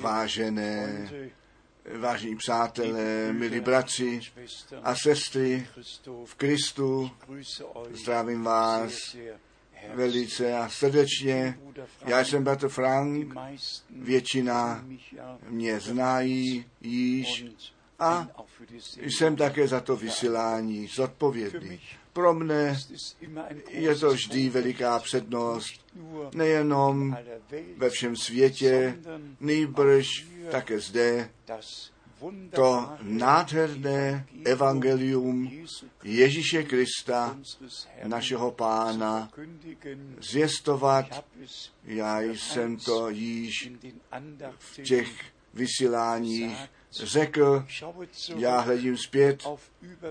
vážené, vážení přátelé, milí bratři a sestry v Kristu, zdravím vás velice a srdečně. Já jsem bratr Frank, většina mě znají již a jsem také za to vysílání zodpovědný. Pro mne je to vždy veliká přednost, nejenom ve všem světě, nejbrž také zde, to nádherné evangelium Ježíše Krista, našeho pána, zvěstovat. Já jsem to již v těch vysíláních řekl, já hledím zpět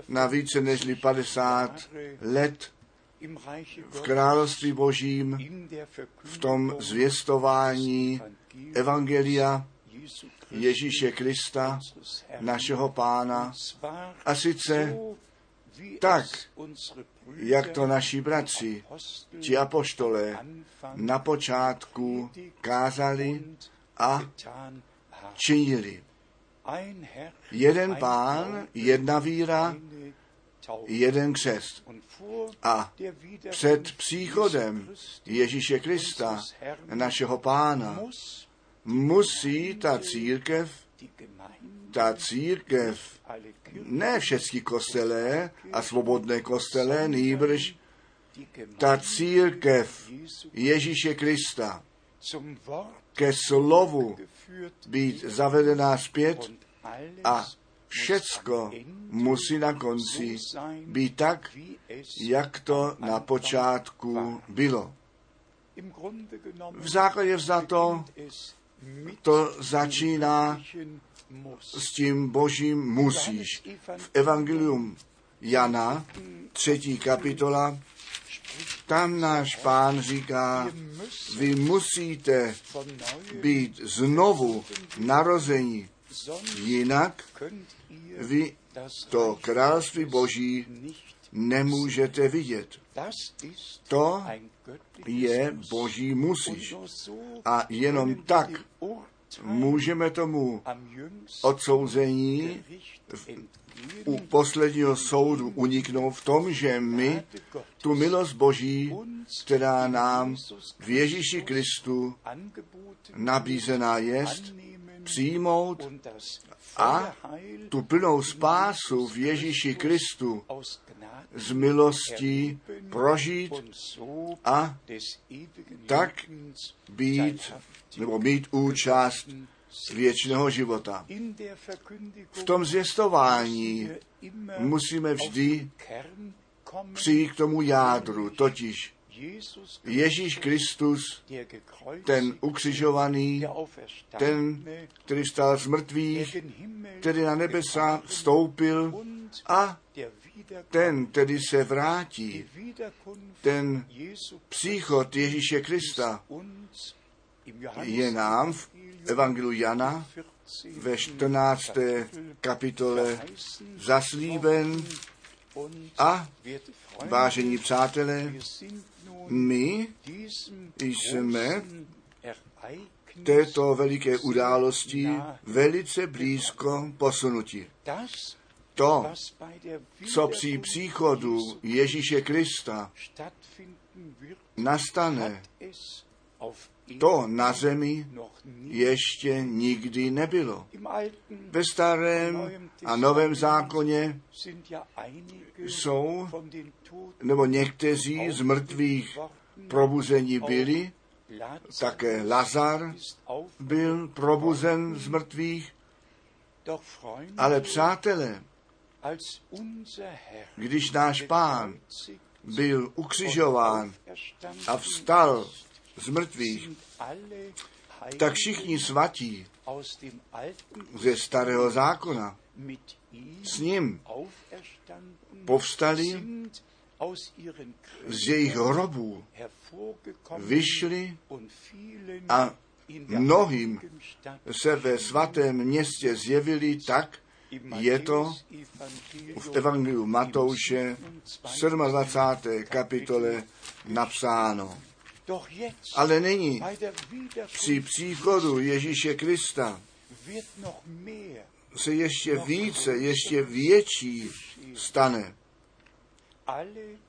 na více než 50 let v království božím, v tom zvěstování Evangelia Ježíše Krista, našeho pána. A sice tak, jak to naši bratři, či apoštolé, na počátku kázali a činili. Jeden pán, jedna víra, jeden křest. A před příchodem Ježíše Krista, našeho pána, musí ta církev, ta církev, ne všechny kostelé a svobodné kostelé, nýbrž ta církev Ježíše Krista ke slovu být zavedená zpět a všecko musí na konci být tak, jak to na počátku bylo. V základě vzato to začíná s tím božím musíš. V Evangelium Jana, třetí kapitola, tam náš pán říká, vy musíte být znovu narození, jinak vy to království boží nemůžete vidět. To je boží musíš. A jenom tak můžeme tomu odsouzení u posledního soudu uniknout v tom, že my tu milost Boží, která nám v Ježíši Kristu nabízená jest, přijmout a tu plnou spásu v Ježíši Kristu z milostí prožít a tak být nebo mít účast věčného života. V tom zvěstování musíme vždy přijít k tomu jádru, totiž Ježíš Kristus, ten ukřižovaný, ten, který stál z mrtvých, který na nebesa vstoupil a ten, který se vrátí, ten příchod Ježíše Krista je nám v Evangelu Jana ve 14. kapitole zaslíben a vážení přátelé, my jsme této veliké události velice blízko posunutí. To, co při příchodu Ježíše Krista nastane, to na zemi ještě nikdy nebylo. Ve starém a novém zákoně jsou, nebo někteří z mrtvých probuzení byli, také Lazar byl probuzen z mrtvých, ale přátelé, když náš pán byl ukřižován a vstal z mrtvých, tak všichni svatí ze starého zákona s ním povstali z jejich hrobů, vyšli a mnohým se ve svatém městě zjevili tak, je to v Evangeliu Matouše 27. kapitole napsáno. Ale nyní, při příchodu Ježíše Krista, se ještě více, ještě větší stane.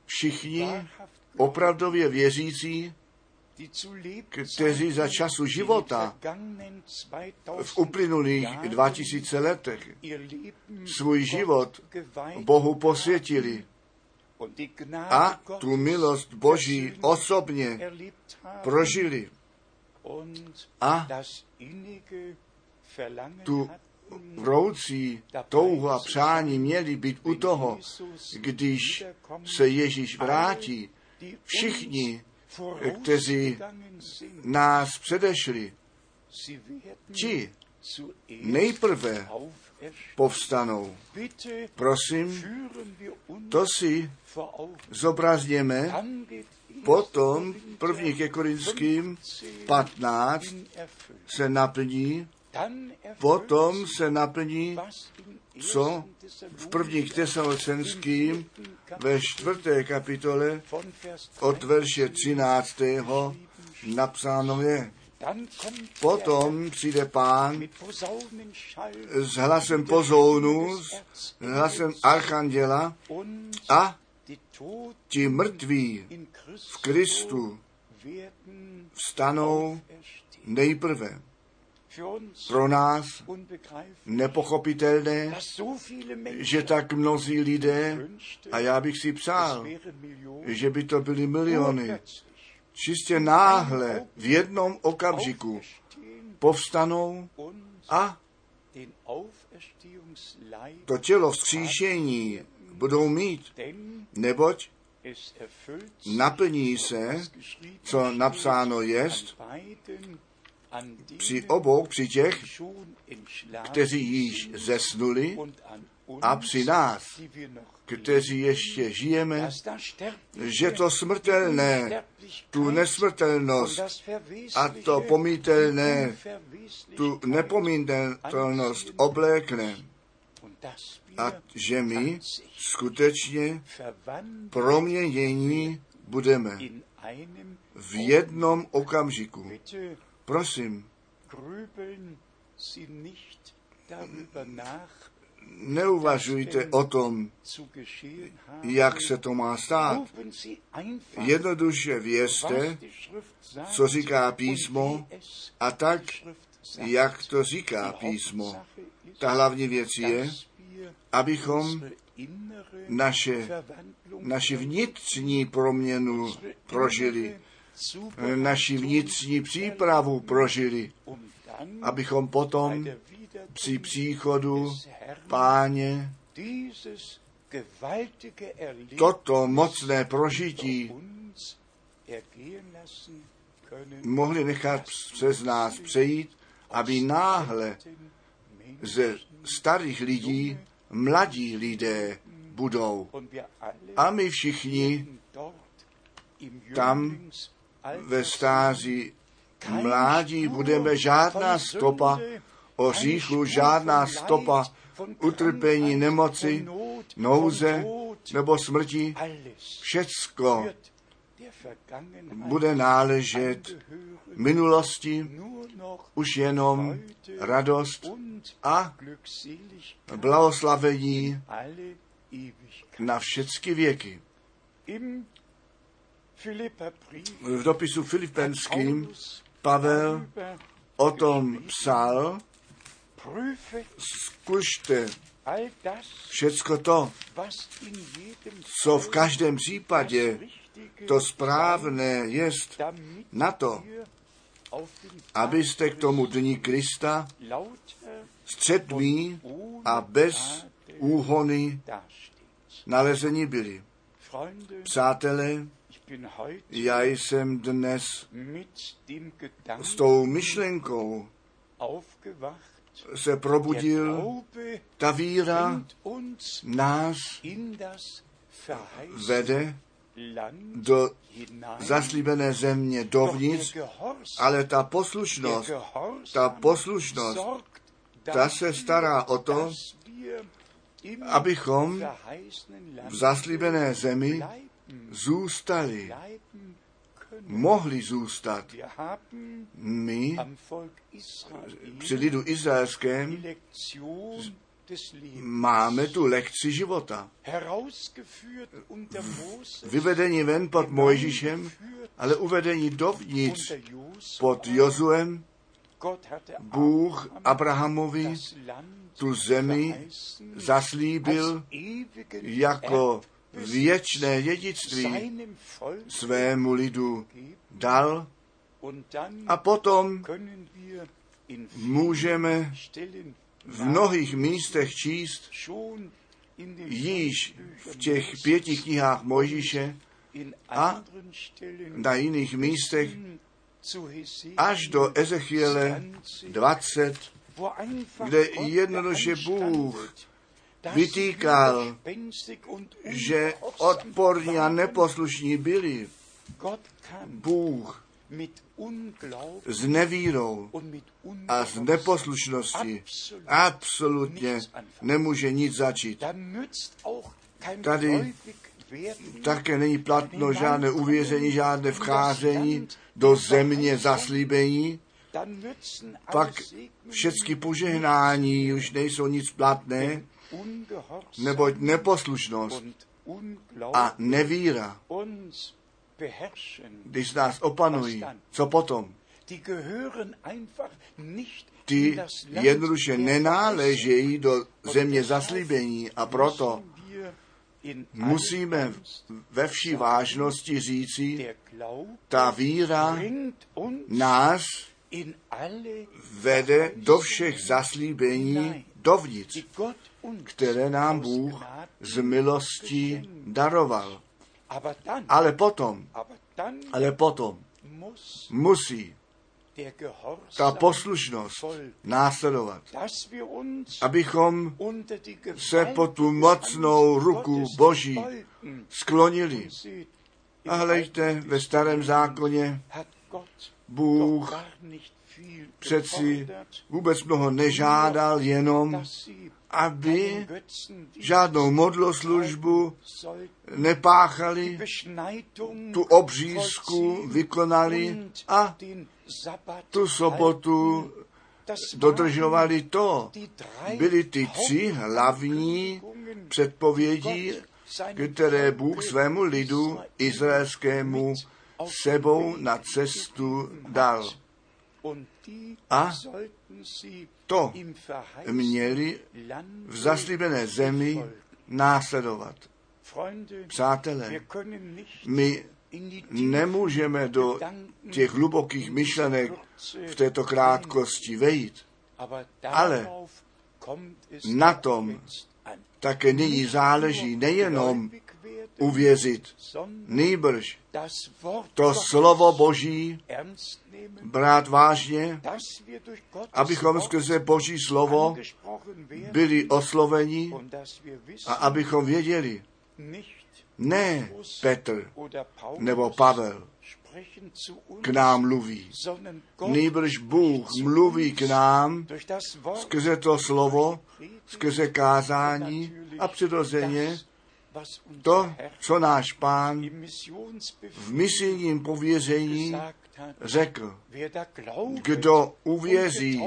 Všichni opravdově věřící, kteří za času života v uplynulých 2000 letech svůj život Bohu posvětili a tu milost Boží osobně prožili a tu vroucí touhu a přání měli být u toho, když se Ježíš vrátí. Všichni, kteří nás předešli, ti nejprve povstanou. Prosím, to si zobrazněme potom první ke Korinským 15 se naplní, potom se naplní, co v prvních tesalocenským ve čtvrté kapitole od verše 13. napsáno je. Potom přijde pán s hlasem pozounu, s hlasem archanděla a ti mrtví v Kristu vstanou nejprve. Pro nás nepochopitelné, že tak mnozí lidé, a já bych si přál, že by to byly miliony, čistě náhle v jednom okamžiku povstanou a to tělo vzkříšení budou mít, neboť naplní se, co napsáno jest, při obou, při těch, kteří již zesnuli a při nás, kteří ještě žijeme, že to smrtelné, tu nesmrtelnost a to pomítelné, tu nepomítelnost oblékne a že my skutečně proměnění budeme v jednom okamžiku. Prosím, neuvažujte o tom, jak se to má stát. Jednoduše vězte, co říká písmo a tak, jak to říká písmo. Ta hlavní věc je, abychom naše, naši vnitřní proměnu prožili, naši vnitřní přípravu prožili, abychom potom při příchodu páně toto mocné prožití mohli nechat přes nás přejít, aby náhle ze starých lidí mladí lidé budou. A my všichni tam ve stáří mládí budeme žádná stopa o říchu, žádná stopa utrpení, nemoci, nouze nebo smrti. Všecko bude náležet minulosti už jenom radost a blahoslavení na všechny věky. V dopisu Filipenským Pavel o tom psal, zkušte všecko to, co v každém případě to správné jest na to, abyste k tomu dní Krista středmí a bez úhony nalezení byli. Přátelé, já jsem dnes s tou myšlenkou se probudil. Ta víra nás vede do zaslíbené země dovnitř, ale ta poslušnost, ta poslušnost, ta se stará o to, abychom v zaslíbené zemi zůstali. mohli zůstat. My při lidu izraelském máme tu lekci života. Vyvedení ven pod Mojžíšem, ale uvedení dovnitř pod Jozuem, Bůh Abrahamovi tu zemi zaslíbil jako věčné dědictví svému lidu dal. a potom můžeme v mnohých místech číst, již v těch pěti knihách Mojžíše a na jiných místech až do Ezechiele 20, kde jednoduše Bůh vytýkal, že odporní a neposlušní byli. Bůh s nevírou a s neposlušností absolutně nemůže nic začít. Tady také není platno žádné uvěření, žádné vcházení do země zaslíbení, pak všechny požehnání už nejsou nic platné, neboť neposlušnost a nevíra, když nás opanují, co potom? Ty jednoduše nenáležejí do země zaslíbení a proto musíme ve vší vážnosti říci, ta víra nás vede do všech zaslíbení dovnitř, které nám Bůh z milostí daroval. Ale potom, ale potom musí ta poslušnost následovat, abychom se pod tu mocnou ruku Boží sklonili. A hleďte, ve starém zákoně Bůh přeci vůbec mnoho nežádal, jenom aby žádnou modloslužbu nepáchali, tu obřízku vykonali a tu sobotu dodržovali to. Byly ty tři hlavní předpovědi, které Bůh svému lidu izraelskému sebou na cestu dal. A to měli v zaslíbené zemi následovat. Přátelé, my nemůžeme do těch hlubokých myšlenek v této krátkosti vejít, ale na tom také nyní záleží nejenom uvěřit, nýbrž to slovo Boží brát vážně, abychom skrze Boží slovo byli osloveni a abychom věděli, ne Petr nebo Pavel k nám mluví. Nýbrž Bůh mluví k nám skrze to slovo, skrze kázání a přirozeně to, co náš pán v misijním pověření řekl. Kdo uvěří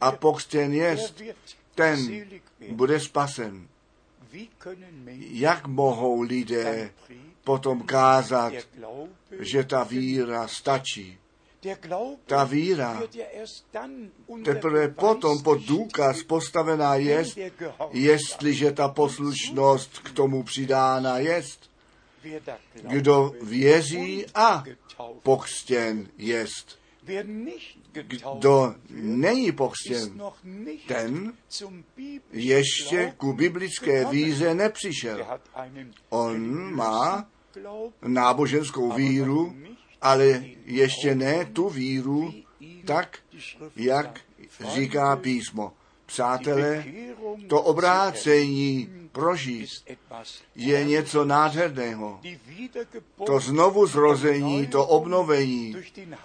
a pokřtěn jest, ten bude spasen. Jak mohou lidé potom kázat, že ta víra stačí? Ta víra teprve potom pod důkaz postavená je, jestliže ta poslušnost k tomu přidána jest. Kdo věří a pokřtěn jest. Kdo není pokřtěn, ten ještě ku biblické víze nepřišel. On má náboženskou víru, ale ještě ne tu víru, tak, jak říká písmo. Přátelé, to obrácení prožít je něco nádherného. To znovu zrození, to obnovení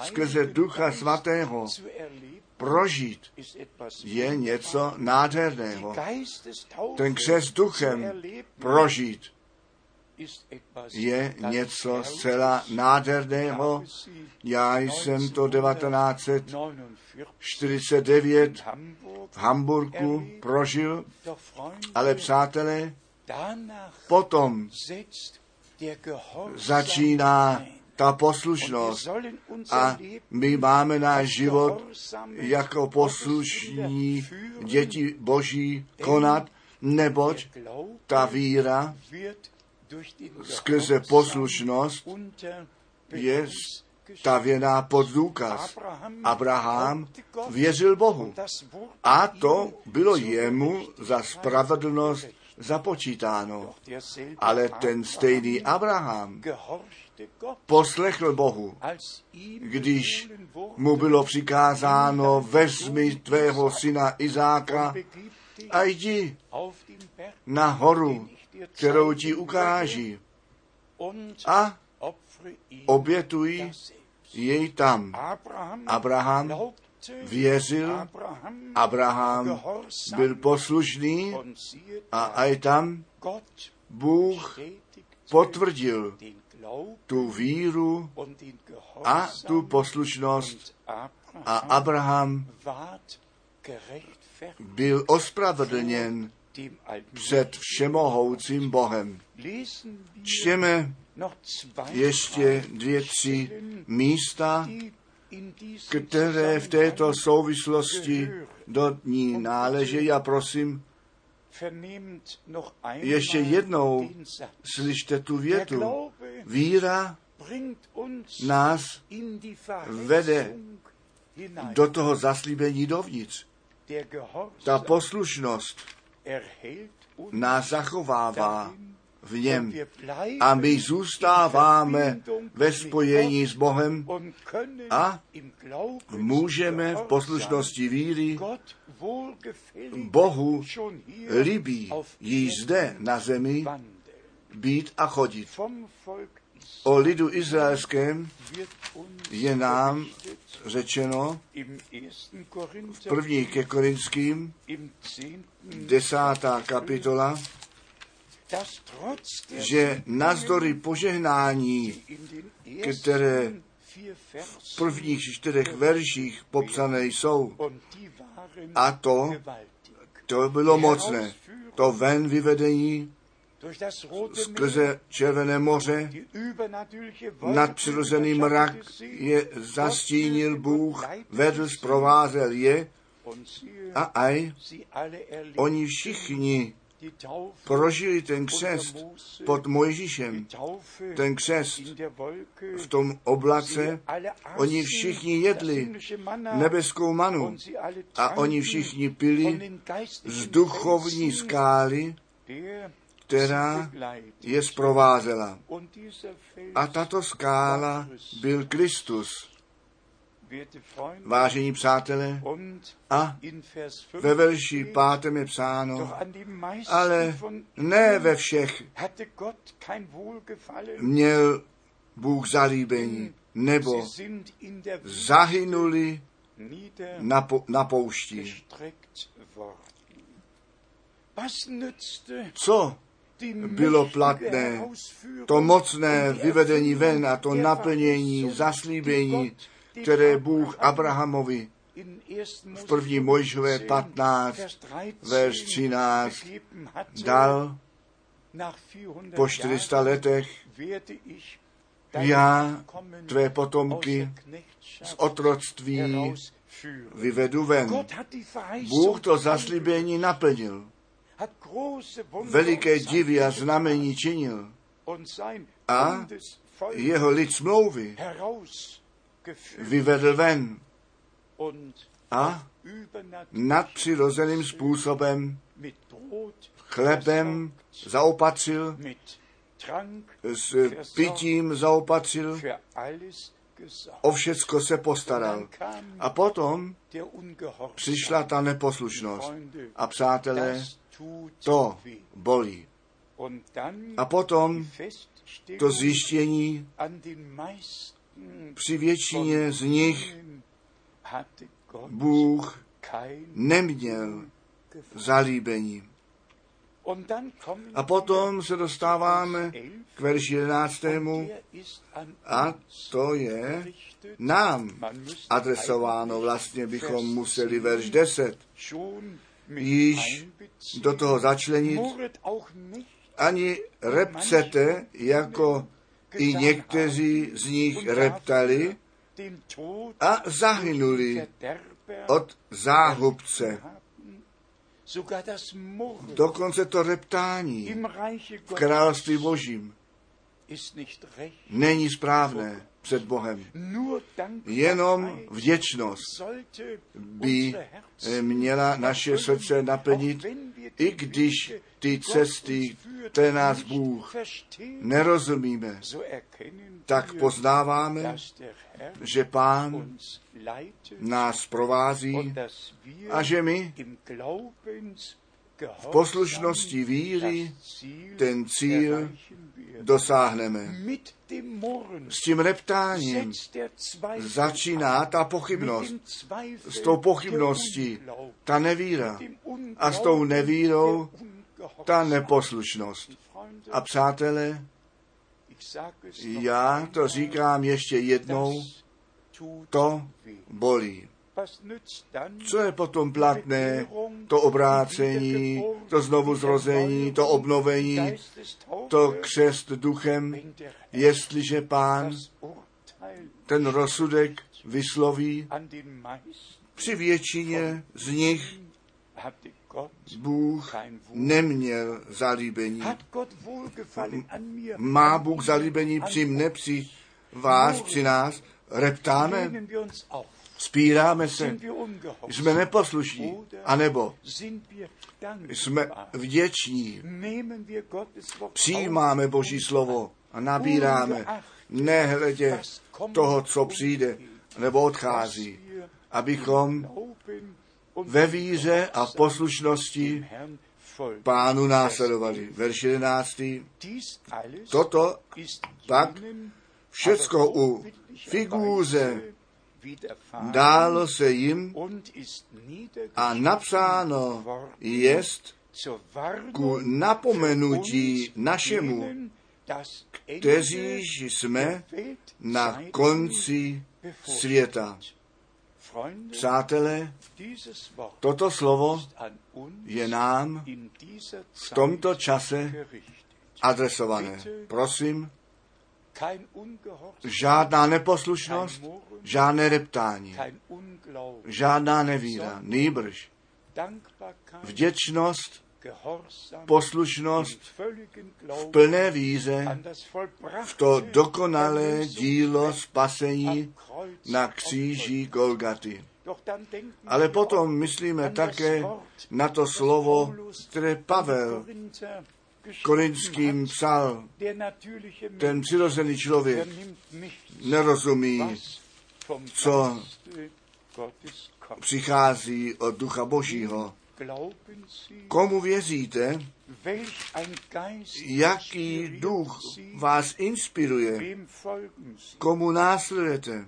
skrze Ducha Svatého prožít je něco nádherného. Ten křes duchem prožít je něco zcela nádherného. Já jsem to 1949 v Hamburgu prožil, ale přátelé, potom začíná ta poslušnost. A my máme náš život jako poslušní děti Boží konat, neboť ta víra skrze poslušnost je stavěná pod důkaz. Abraham věřil Bohu a to bylo jemu za spravedlnost započítáno. Ale ten stejný Abraham poslechl Bohu, když mu bylo přikázáno, vezmi tvého syna Izáka a jdi na horu, kterou ti ukáží. A obětuj jej tam. Abraham věřil, Abraham byl poslušný a aj tam Bůh potvrdil tu víru a tu poslušnost. A Abraham byl ospravedlněn před všemohoucím Bohem. Čtěme ještě dvě, tři místa, které v této souvislosti do ní náleží. Já prosím, ještě jednou slyšte tu větu. Víra nás vede do toho zaslíbení dovnitř. Ta poslušnost nás zachovává v něm a my zůstáváme ve spojení s Bohem a můžeme v poslušnosti víry Bohu líbí již zde na zemi být a chodit. O lidu izraelském je nám řečeno v první ke Korinským, desátá kapitola, že nazdory požehnání, které v prvních čtyřech verších popsané jsou, a to, to bylo mocné, to ven vyvedení skrze Červené moře, nadpřirozený mrak je zastínil Bůh, vedl, zprovázel je a aj oni všichni prožili ten křest pod Mojžíšem, ten křest v tom oblace, oni všichni jedli nebeskou manu a oni všichni pili z duchovní skály, která je zprovázela. A tato skála byl Kristus. Vážení přátelé, a ve verši pátem je psáno, ale ne ve všech měl Bůh zalíbení, nebo zahynuli na, po, na poušti. Co bylo platné, to mocné vyvedení ven a to naplnění, zaslíbení, které Bůh Abrahamovi v první Mojžové 15, verš 13 dal po 400 letech já tvé potomky z otroctví vyvedu ven. Bůh to zaslíbení naplnil. Veliké divy a znamení činil. A jeho lid smlouvy vyvedl ven a nadpřirozeným způsobem chlebem zaopatřil, s pitím zaopatřil, o všecko se postaral. A potom přišla ta neposlušnost. A přátelé, to bolí. A potom to zjištění při většině z nich Bůh neměl zalíbení. A potom se dostáváme k verši 11. A to je nám adresováno. Vlastně bychom museli verš 10 již do toho začlenit. Ani repcete, jako i někteří z nich reptali a zahynuli od záhubce. Dokonce to reptání v království božím není správné před Bohem. Jenom vděčnost by měla naše srdce naplnit, i když ty cesty, které nás Bůh nerozumíme, tak poznáváme, že Pán nás provází a že my v poslušnosti víry ten cíl dosáhneme. S tím reptáním začíná ta pochybnost. S tou pochybností ta nevíra. A s tou nevírou ta neposlušnost. A přátelé, já to říkám ještě jednou, to bolí. Co je potom platné? To obrácení, to znovu zrození, to obnovení, to křest duchem, jestliže pán ten rozsudek vysloví, při většině z nich Bůh neměl zalíbení. Má Bůh zalíbení při mne, při vás, při nás? Reptáme? Spíráme se? Jsme neposlušní? anebo jsme vděční? Přijímáme Boží slovo a nabíráme, nehledě toho, co přijde nebo odchází, abychom ve víře a poslušnosti pánu následovali. Verš 11. Toto pak všecko u figůze dálo se jim a napsáno jest ku napomenutí našemu, kteří jsme na konci světa. Přátelé, toto slovo je nám v tomto čase adresované. Prosím, žádná neposlušnost, žádné reptání, žádná nevíra, nýbrž. Vděčnost, poslušnost v plné víze v to dokonalé dílo spasení na kříži Golgaty. Ale potom myslíme také na to slovo, které Pavel Korinským psal, ten přirozený člověk nerozumí, co přichází od Ducha Božího. Komu věříte? Jaký duch vás inspiruje? Komu následujete?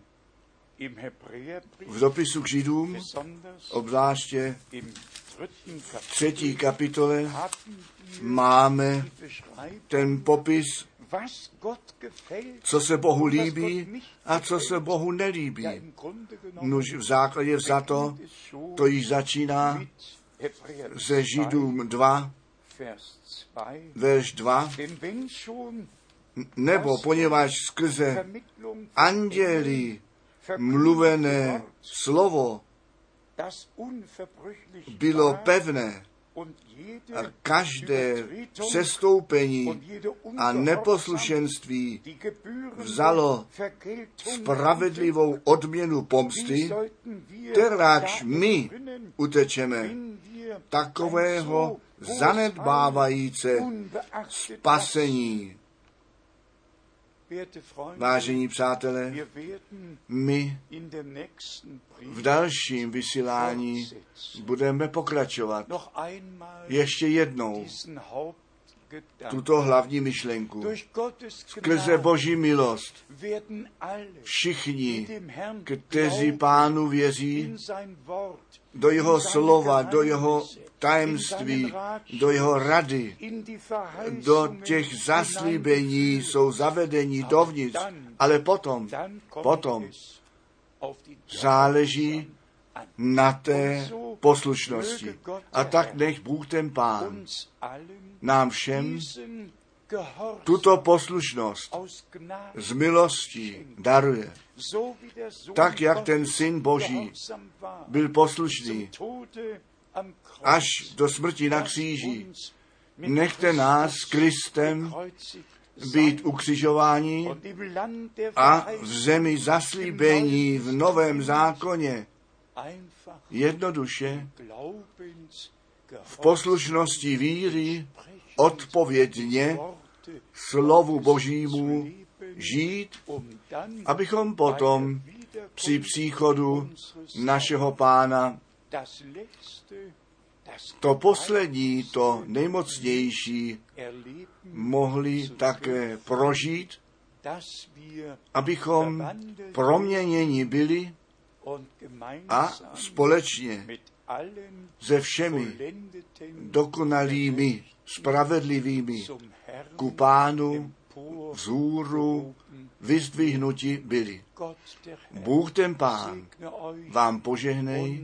V dopisu k Židům, obzvláště třetí kapitole, máme ten popis, co se Bohu líbí a co se Bohu nelíbí. Nuž v základě vzato to již začíná ze Židům 2, verš 2, nebo poněvadž skrze anděli mluvené slovo bylo pevné a každé přestoupení a neposlušenství vzalo spravedlivou odměnu pomsty, kteráž my utečeme takového zanedbávajíce spasení. Vážení přátelé, my v dalším vysílání budeme pokračovat. Ještě jednou tuto hlavní myšlenku. Skrze Boží milost. všichni, kteří pánu věří, do jeho slova, do jeho tajemství, do jeho rady, do těch zaslíbení jsou zavedení dovnitř, ale potom, potom záleží na té poslušnosti. A tak nech Bůh ten Pán nám všem tuto poslušnost z milostí daruje. Tak, jak ten syn Boží byl poslušný až do smrti na kříži. Nechte nás s Kristem být ukřižováni a v zemi zaslíbení v novém zákoně jednoduše v poslušnosti víry odpovědně slovu Božímu žít, abychom potom při příchodu našeho pána to poslední, to nejmocnější mohli také prožít, abychom proměněni byli a společně se všemi dokonalými, spravedlivými ku pánu vzhůru vyzdvihnuti byli. Bůh ten Pán vám požehnej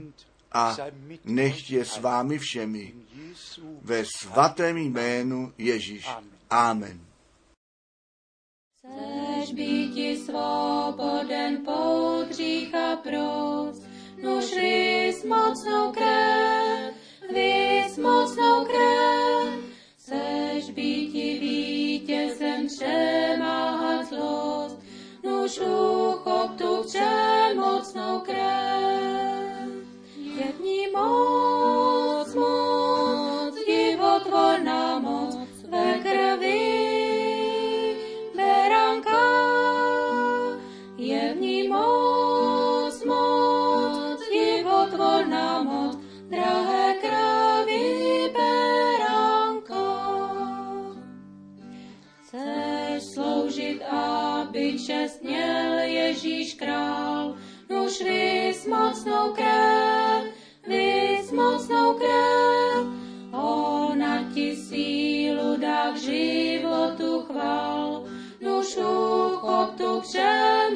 a nech je s vámi všemi ve svatém jménu Ježíš. Amen. Chceš být svoboden pout hřícha prost, nuž rys mocnou krev, vys mocnou krev. Chceš být vítězem přemáhat zlost, nuž uchop tu přemocnou krev. Je v ní moc, čest měl Ježíš král, nuž vys mocnou krev, vys mocnou krev, ona ti sílu dá k životu chval, nuž uchop tu před